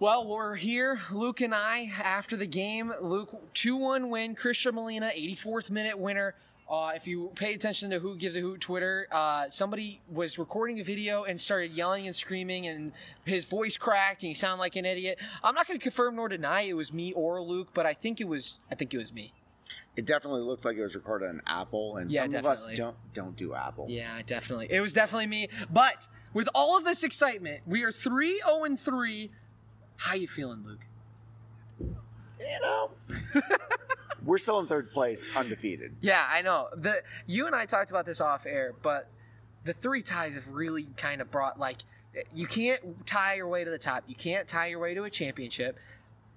Well, we're here, Luke and I, after the game. Luke, 2 1 win. Christian Molina, 84th minute winner. Uh, if you pay attention to Who Gives a Hoot Twitter, uh, somebody was recording a video and started yelling and screaming, and his voice cracked, and he sounded like an idiot. I'm not going to confirm nor deny it was me or Luke, but I think it was. I think it was me. It definitely looked like it was recorded on Apple, and Yeah, some of us don't don't do Apple. Yeah, definitely. It was definitely me. But with all of this excitement, we are 3 0 and 3. How you feeling, Luke? You know, we're still in third place, undefeated. Yeah, I know. The you and I talked about this off air, but the three ties have really kind of brought like you can't tie your way to the top. You can't tie your way to a championship.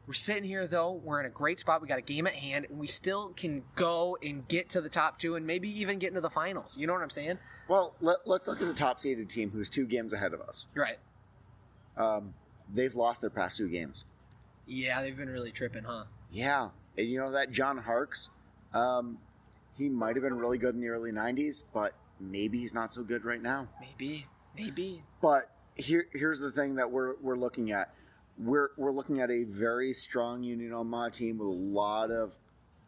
We're sitting here though. We're in a great spot. We got a game at hand, and we still can go and get to the top two, and maybe even get into the finals. You know what I'm saying? Well, let, let's look at the top seeded team, who's two games ahead of us. You're right. Um, they've lost their past two games. Yeah, they've been really tripping, huh? Yeah, and you know that John Harkes, um, he might have been really good in the early '90s, but maybe he's not so good right now. Maybe, maybe. But here, here's the thing that we're we're looking at. We're we're looking at a very strong Union Omaha team with a lot of,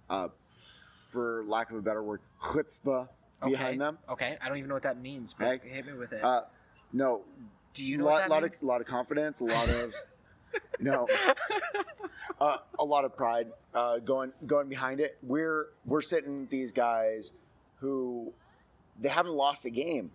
uh, for lack of a better word, chutzpah Okay. behind them. Okay, I don't even know what that means, but hit me with it. Uh, no, Do you know lot, what that lot means? of lot of confidence, a lot of no, uh, a lot of pride uh, going going behind it. We're we're sitting these guys who they haven't lost a game.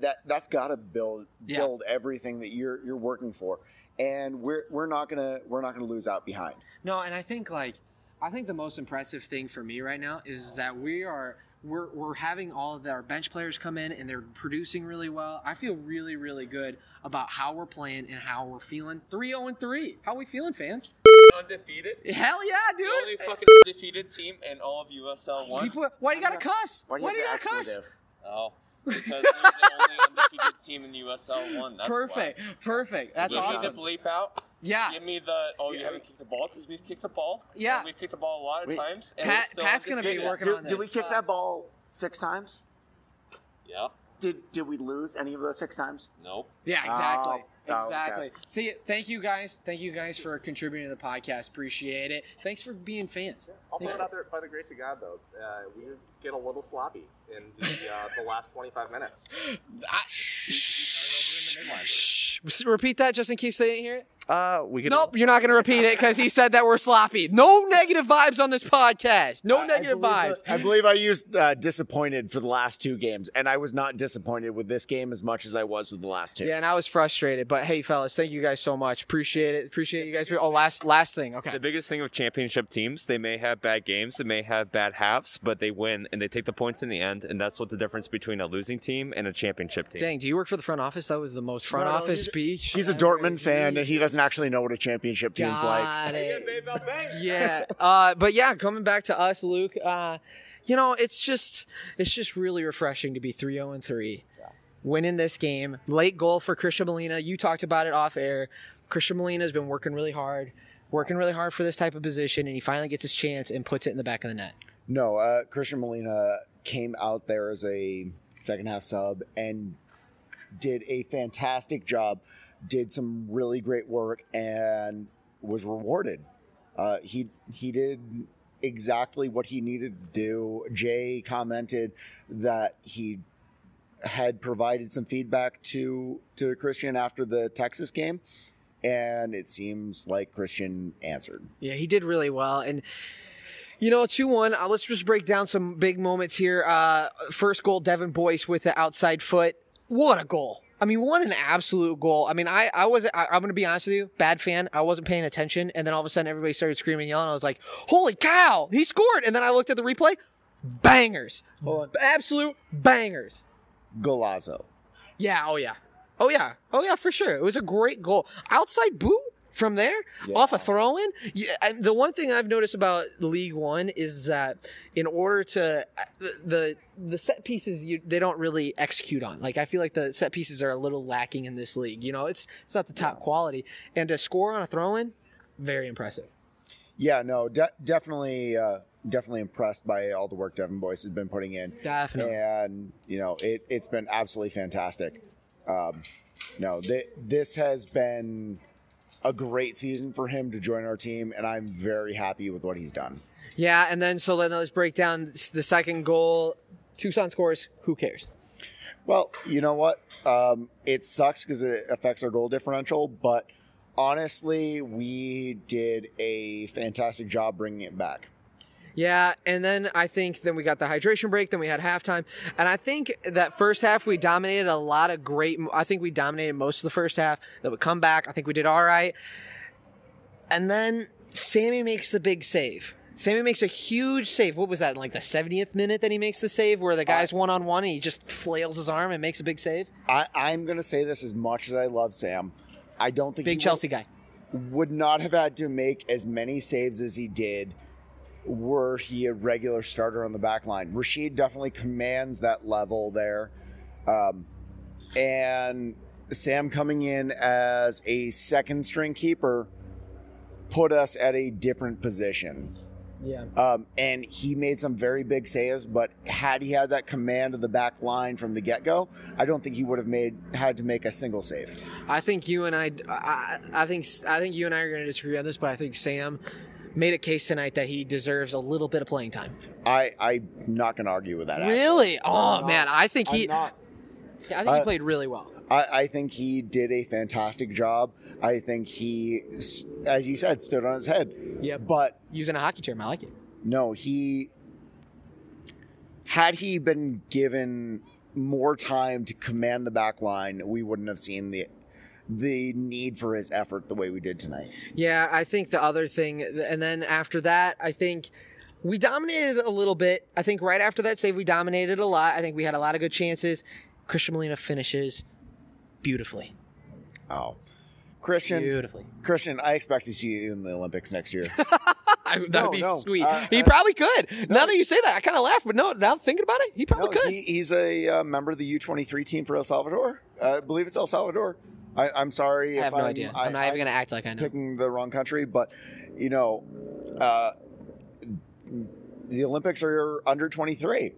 That that's got to build Yeah. build everything that you're you're working for, and we're we're not gonna we're not gonna lose out behind. No, and I think like I think the most impressive thing for me right now is that we are we're we're having all of our bench players come in and they're producing really well. I feel really really good about how we're playing and how we're feeling. 3-0 and 3. How we feeling, fans? undefeated. Hell yeah, The only dude. fucking undefeated team in all of USL one. People, why do you got to cuss? Why Why do do you you got to cuss? Oh, because we're the only undefeated team in USL one. That's Perfect. Perfect. That's why. Awesome. me bleep out. Yeah. Give me the oh you haven't kicked the ball because we've kicked the ball. Yeah. And we've kicked the ball a lot of Wait, times. And Pat- we're Pat's gonna be working Did, on this. did we kick that ball six times? Yeah. Did did we lose any of those six times? Nope. Yeah, exactly. Oh, oh, okay. exactly. See, thank you guys. Thank you guys for contributing to the podcast. Appreciate it. Thanks for being fans. I'll put Thanks it out there by the grace of God, though. Uh, we did get a little sloppy in the, uh, the last 25 minutes. I- Shh. Repeat that just in case they didn't hear it. Uh, we Nope, you're not going to repeat it because he said that we're sloppy. No negative vibes on this podcast. No I- I negative believe vibes. I believe I used uh, disappointed for the last two games, and I was not disappointed with this game as much as I was with the last two. Yeah, and I was frustrated, but hey, fellas, thank you guys so much. Appreciate it. Appreciate you guys. Oh, last last thing. Okay. The biggest thing with championship teams, they may have bad games, they may have bad halves, but they win and they take the points in the end, and that's what the difference between a losing team and a championship team. Dang, do you work for the front office? That was the most front No, no, office he's speech. He's a Dortmund fan, and he doesn't actually know what a championship team's like. Got it. yeah. Uh, but yeah, coming back to us, Luke. Uh, you know, it's just it's just really refreshing to be 3-0 and 3. Winning this game. Late goal for Christian Molina. You talked about it off air. Christian Molina has been working really hard, working really hard for this type of position, and he finally gets his chance and puts it in the back of the net. No, uh, Christian Molina came out there as a second half sub and did a fantastic job. Did some really great work and was rewarded. Uh, he he did exactly what he needed to do. Jay commented that he had provided some feedback to to Christian after the Texas game, and it seems like Christian answered. Yeah, he did really well. And, you know, 2 1, uh, let's just break down some big moments here. Uh, first goal, Devin Boyce with the outside foot. What a goal. I mean, what an absolute goal. I mean, I, I was, I, I'm going to be honest with you, bad fan. I wasn't paying attention. And then all of a sudden, everybody started screaming, yelling. I was like, holy cow, he scored. And then I looked at the replay. Bangers. Absolute bangers. Golazo. Yeah, oh yeah. Oh yeah. Oh yeah, for sure. It was a great goal. Outside boot from there, off a throw in. Yeah, the one thing I've noticed about League One is that in order to the the, the set pieces you they don't really execute on. Like I feel like the set pieces are a little lacking in this league. You know, it's it's not the top quality. And to score on a throw in, very impressive. Yeah, no, de- definitely, uh, definitely impressed by all the work Devin Boyce has been putting in, Definitely. and you know, it, it's been absolutely fantastic. Um, no, th- this has been a great season for him to join our team, and I'm very happy with what he's done. Yeah, and then so then let's break down the second goal. Tucson scores. Who cares? Well, you know what? Um, it sucks because it affects our goal differential, but honestly, we did a fantastic job bringing it back. Yeah, and then I think then we got the hydration break, then we had halftime, and I think that first half we dominated a lot of great. I think we dominated most of the first half. That would come back. I think we did all right, and then Sammy makes the big save. Sammy makes a huge save. What was that? Like the 70th minute that he makes the save, where the guy's one on one and he just flails his arm and makes a big save. I, I'm going to say this as much as I love Sam. I don't think Big he Chelsea guy. would, would not have had to make as many saves as he did were he a regular starter on the back line. Rashid definitely commands that level there. Um, and Sam coming in as a second string keeper put us at a different position. Yeah. Um, and he made some very big saves, but had he had that command of the back line from the get go, I don't think he would have made had to make a single save. I think you and I, I, I think I think you and I are going to disagree on this, but I think Sam made a case tonight that he deserves a little bit of playing time. I I'm not going to argue with that. actually. Really? Oh not. man, I think he, I'm not. I think he Uh, played really well. I, I think he did a fantastic job. I think he, as you said, stood on his head. Yeah. But Using a hockey term, I like it. no, he had he been given more time to command the back line, we wouldn't have seen the the need for his effort the way we did tonight. Yeah, I think the other thing, and then after that, I think we dominated a little bit. I think right after that save, we dominated a lot. I think we had a lot of good chances. Christian Molina finishes beautifully. Oh, Christian, Beautifully. Christian, I expect to see you in the Olympics next year. That'd No, be no. sweet. Uh, he uh, probably could. Now that you say that, I kind of laugh, but no, now thinking about it, he probably No, could. he, he's a uh, member of the U23 team for El Salvador. I believe it's El Salvador. I, I'm sorry. I if have no I'm, idea. I, I'm not even going to act like I know. picking the wrong country, but you know, uh, the Olympics are under 23.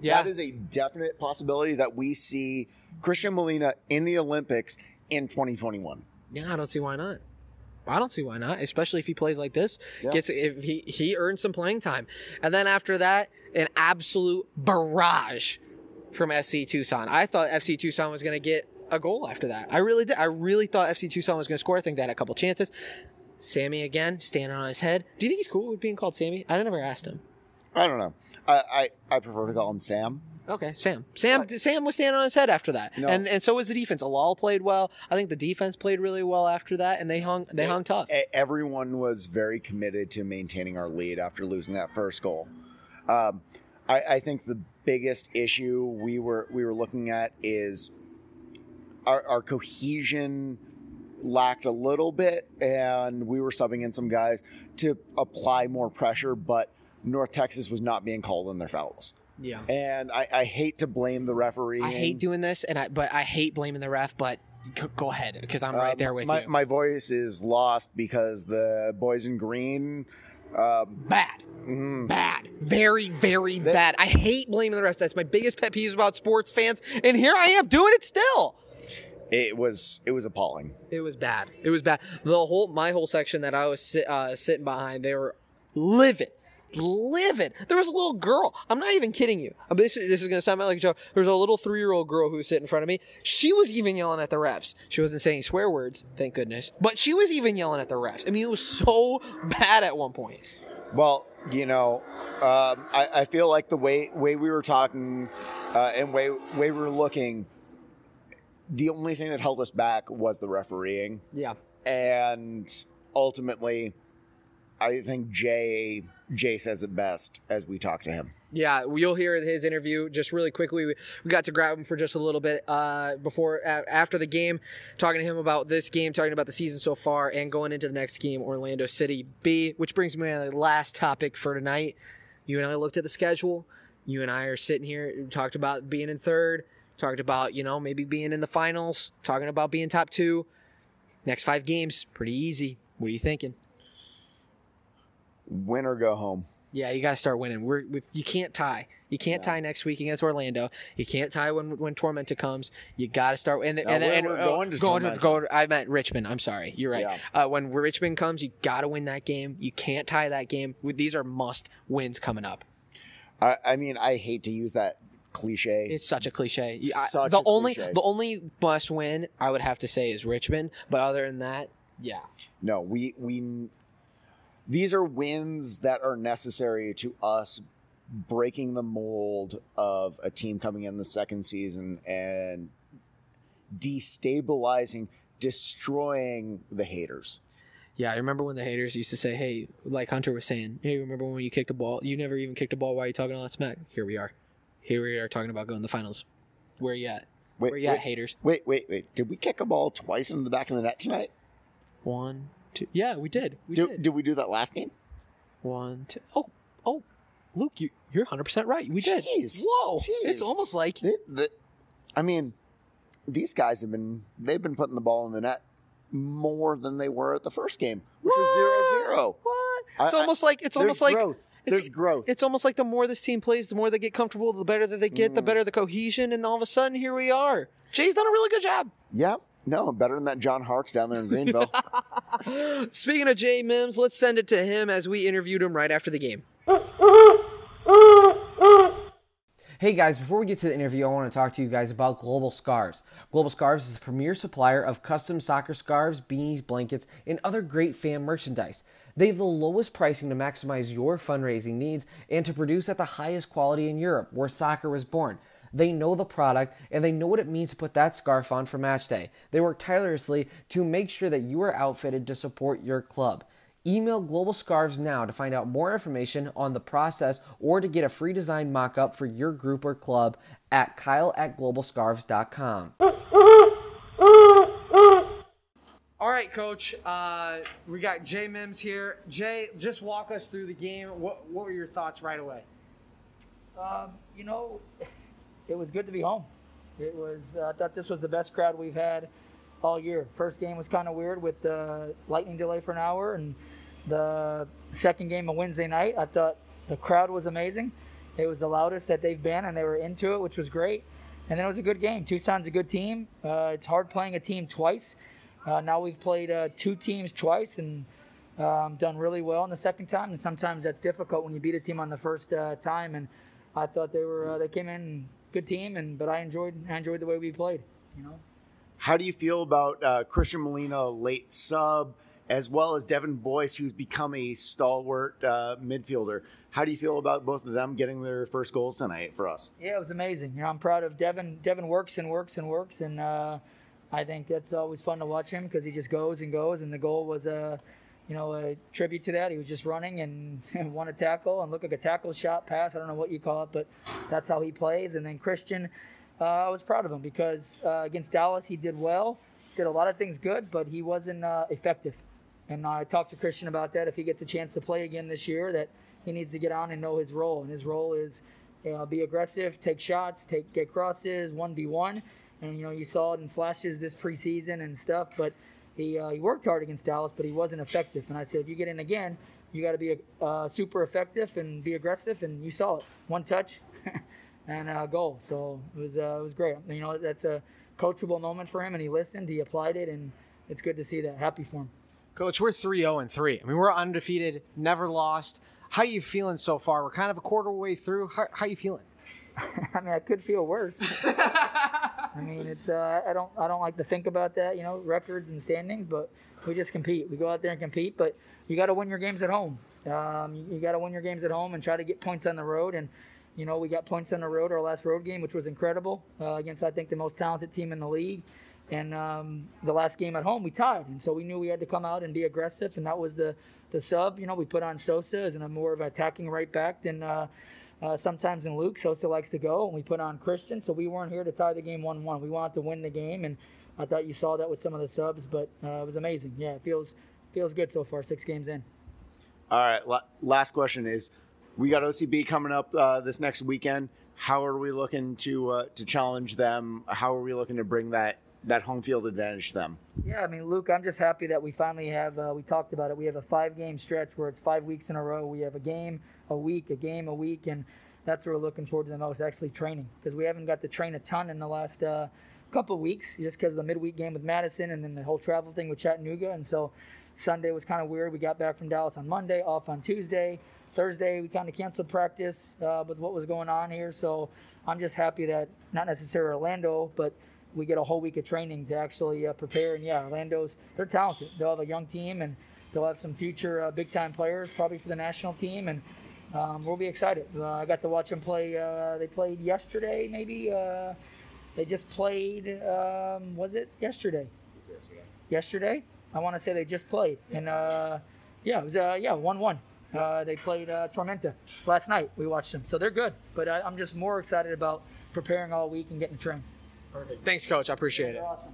Yeah. That is a definite possibility that we see Christian Molina in the Olympics in 2021. Yeah, I don't see why not. I don't see why not, especially if he plays like this. Yeah. Gets if he he earns some playing time, and then after that, an absolute barrage from FC Tucson. I thought FC Tucson was going to get a goal after that. I really did. I really thought FC Tucson was going to score. I think they had a couple chances. Sammy again standing on his head. Do you think he's cool with being called Sammy? I never asked him. I don't know. I, I, I prefer to call him Sam. Okay, Sam. Sam. Sam was standing on his head after that, No. and and so was the defense. Alal played well. I think the defense played really well after that, and they hung they hung tough. Everyone was very committed to maintaining our lead after losing that first goal. Um, I, I think the biggest issue we were we were looking at is our, our cohesion lacked a little bit, and we were subbing in some guys to apply more pressure, but North Texas was not being called on their fouls. Yeah. And I, I hate to blame the referee. I hate doing this, and I but I hate blaming the ref. But go ahead, because I'm right there with my, you. My voice is lost because the boys in green. Um, bad, mm, bad, very, very bad. I hate blaming the refs. That's my biggest pet peeve about sports fans, and here I am doing it still. It was it was appalling. It was bad. It was bad. The whole my whole section that I was sit, uh, sitting behind, they were livid, livid. There was a little girl. I'm not even kidding you. I mean, this, this is gonna sound like a joke. There was a little three year old girl who was sitting in front of me. She was even yelling at the refs. She wasn't saying swear words, thank goodness, but she was even yelling at the refs. I mean, it was so bad at one point. Well, you know, um, I, I feel like the way way we were talking uh, and way way we were looking, the only thing that held us back was the refereeing, Yeah. and ultimately, I think Jay Jay says it best as we talk to him. Yeah, you'll hear his interview just really quickly. We, we got to grab him for just a little bit uh, before after the game, talking to him about this game, talking about the season so far, and going into the next game, Orlando City B. Which brings me to the last topic for tonight. You and I looked at the schedule. You and I are sitting here, talked about being in third, talked about you know maybe being in the finals, talking about being top two. Next five games, pretty easy. What are you thinking? Win or go home. Yeah, you got to start winning. We're we, you can't tie. You can't Yeah. tie next week against Orlando. You can't tie when when Tormenta comes. You got to start. And, No, and, we're- and we're uh, going to going Tormenta. go- I meant Richmond. I'm sorry. You're right. Yeah. Uh, when Richmond comes, you got to win that game. You can't tie that game. These are must wins coming up. I, I mean, I hate to use that cliche. It's such a cliche. You- I- the only cliche. the only must win I would have to say is Richmond. But other than that, yeah. No, we we these are wins that are necessary to us breaking the mold of a team coming in the second season and destabilizing, destroying the haters. Yeah, I remember when the haters used to say, "Hey, like Hunter was saying, hey, remember when you kicked a ball? You never even kicked a ball. Why are you talking all that smack?" Here we are. Here we are talking about going to the finals. Where you at? Wait, Where you at, haters? wait, wait, wait. Did we kick a ball twice into the back of the net tonight? One, two. Yeah, we did. We did, did. did we do that last game? One, two. Oh, oh, Luke, you you're 100 percent right. We did. Jeez. Whoa! It's almost like The- the- I mean, these guys have been they've been putting the ball in the net more than they were at the first game, which was zero zero. what? I- It's I- almost like it's almost like growth. There's growth. it's almost like the more this team plays, the more they get comfortable, the better that they get, the Mm. better the cohesion, and all of a sudden here we are. Jay's done a really good job. Yeah, no, better than that John Harkes down there in Greenville. Speaking of Jay Mims, let's send it to him as we interviewed him right after the game. Hey guys, before we get to the interview, I want to talk to you guys about Global Scarves. Global Scarves is the premier supplier of custom soccer scarves, beanies, blankets, and other great fan merchandise. They have the lowest pricing to maximize your fundraising needs and to produce at the highest quality in Europe, where soccer was born. They know the product and they know what it means to put that scarf on for match day. They work tirelessly to make sure that you are outfitted to support your club. Email Global Scarves now to find out more information on the process or to get a free design mock up for your group or club at kyle at globalscarves.com. All right, coach. Uh, we got Jay Mims here. Jay, just walk us through the game. What, what were your thoughts right away? Um, you know, it was good to be home. It was. Uh, I thought this was the best crowd we've had all year. First game was kind of weird with the lightning delay for an hour, and the second game of Wednesday night, I thought the crowd was amazing. It was the loudest that they've been, and they were into it, which was great. And then it was a good game. Tucson's a good team. Uh, it's hard playing a team twice. Uh, now we've played uh, two teams twice and um, done really well in the second time. And sometimes that's difficult when you beat a team on the first uh, time. And I thought they were uh, they came in good team, and but I enjoyed I enjoyed the way we played. You know. How do you feel about uh, Christian Molina, late sub, as well as Devin Boyce, who's become a stalwart uh, midfielder? How do you feel about both of them getting their first goals tonight for us? Yeah, it was amazing. You know, I'm proud of Devin. Devin works and works and works, and uh, I think that's always fun to watch him because he just goes and goes. And the goal was a, you know, a tribute to that. He was just running and won a tackle and looked like a tackle shot pass. I don't know what you call it, but that's how he plays. And then Christian, uh, I was proud of him because uh, against Dallas he did well, did a lot of things good, but he wasn't uh, effective. And I talked to Christian about that. If he gets a chance to play again this year, that he needs to get on and know his role. And his role is you know, be aggressive, take shots, take get crosses, one v one. And you know you saw it in flashes this preseason and stuff. But he uh, he worked hard against Dallas, but he wasn't effective. And I said, if you get in again, you got to be uh, super effective and be aggressive. And you saw it, one touch and a goal. So it was uh, it was great. You know that's a coachable moment for him, and he listened, he applied it, and it's good to see that. Happy for him. Coach, we're 3 0 and 3. I mean, we're undefeated, never lost. How are you feeling so far? We're kind of a quarter way through. How, how you feeling? I mean, I could feel worse. I mean, it's uh, I don't I don't like to think about that, you know, records and standings, but we just compete. We go out there and compete, but you got to win your games at home. Um, you, you got to win your games at home and try to get points on the road. And you know, we got points on the road our last road game, which was incredible uh, against I think the most talented team in the league. And um, the last game at home, we tied, and so we knew we had to come out and be aggressive, and that was the the sub. You know, we put on Sosa as a more of an attacking right back than. Uh, uh, sometimes in Luke, Sosa likes to go, and we put on Christian. So we weren't here to tie the game 1 1. We wanted to win the game, and I thought you saw that with some of the subs, but uh, it was amazing. Yeah, it feels feels good so far, six games in. All right, la- last question is: We got OCB coming up uh, this next weekend. How are we looking to uh, to challenge them? How are we looking to bring that that home field advantage to them. Yeah, I mean, Luke, I'm just happy that we finally have. Uh, we talked about it. We have a five-game stretch where it's five weeks in a row. We have a game a week, a game a week, and that's what we're looking forward to the most. Actually, training because we haven't got to train a ton in the last uh, couple of weeks, just because of the midweek game with Madison and then the whole travel thing with Chattanooga. And so Sunday was kind of weird. We got back from Dallas on Monday, off on Tuesday. Thursday, we kind of canceled practice uh, with what was going on here. So I'm just happy that not necessarily Orlando, but we get a whole week of training to actually uh, prepare. And yeah, Orlando's they're talented. They'll have a young team and they'll have some future uh, big time players probably for the national team. And um, we'll be excited. Uh, I got to watch them play. Uh, they played yesterday, maybe. Uh, they just played. Um, was it yesterday? Yesterday. I want to say they just played, and uh, yeah, it was uh, yeah one one. Uh, they played uh, Tormenta last night. We watched them, so they're good. But I, I'm just more excited about preparing all week and getting to train. Perfect. Thanks, coach. I appreciate it. Awesome.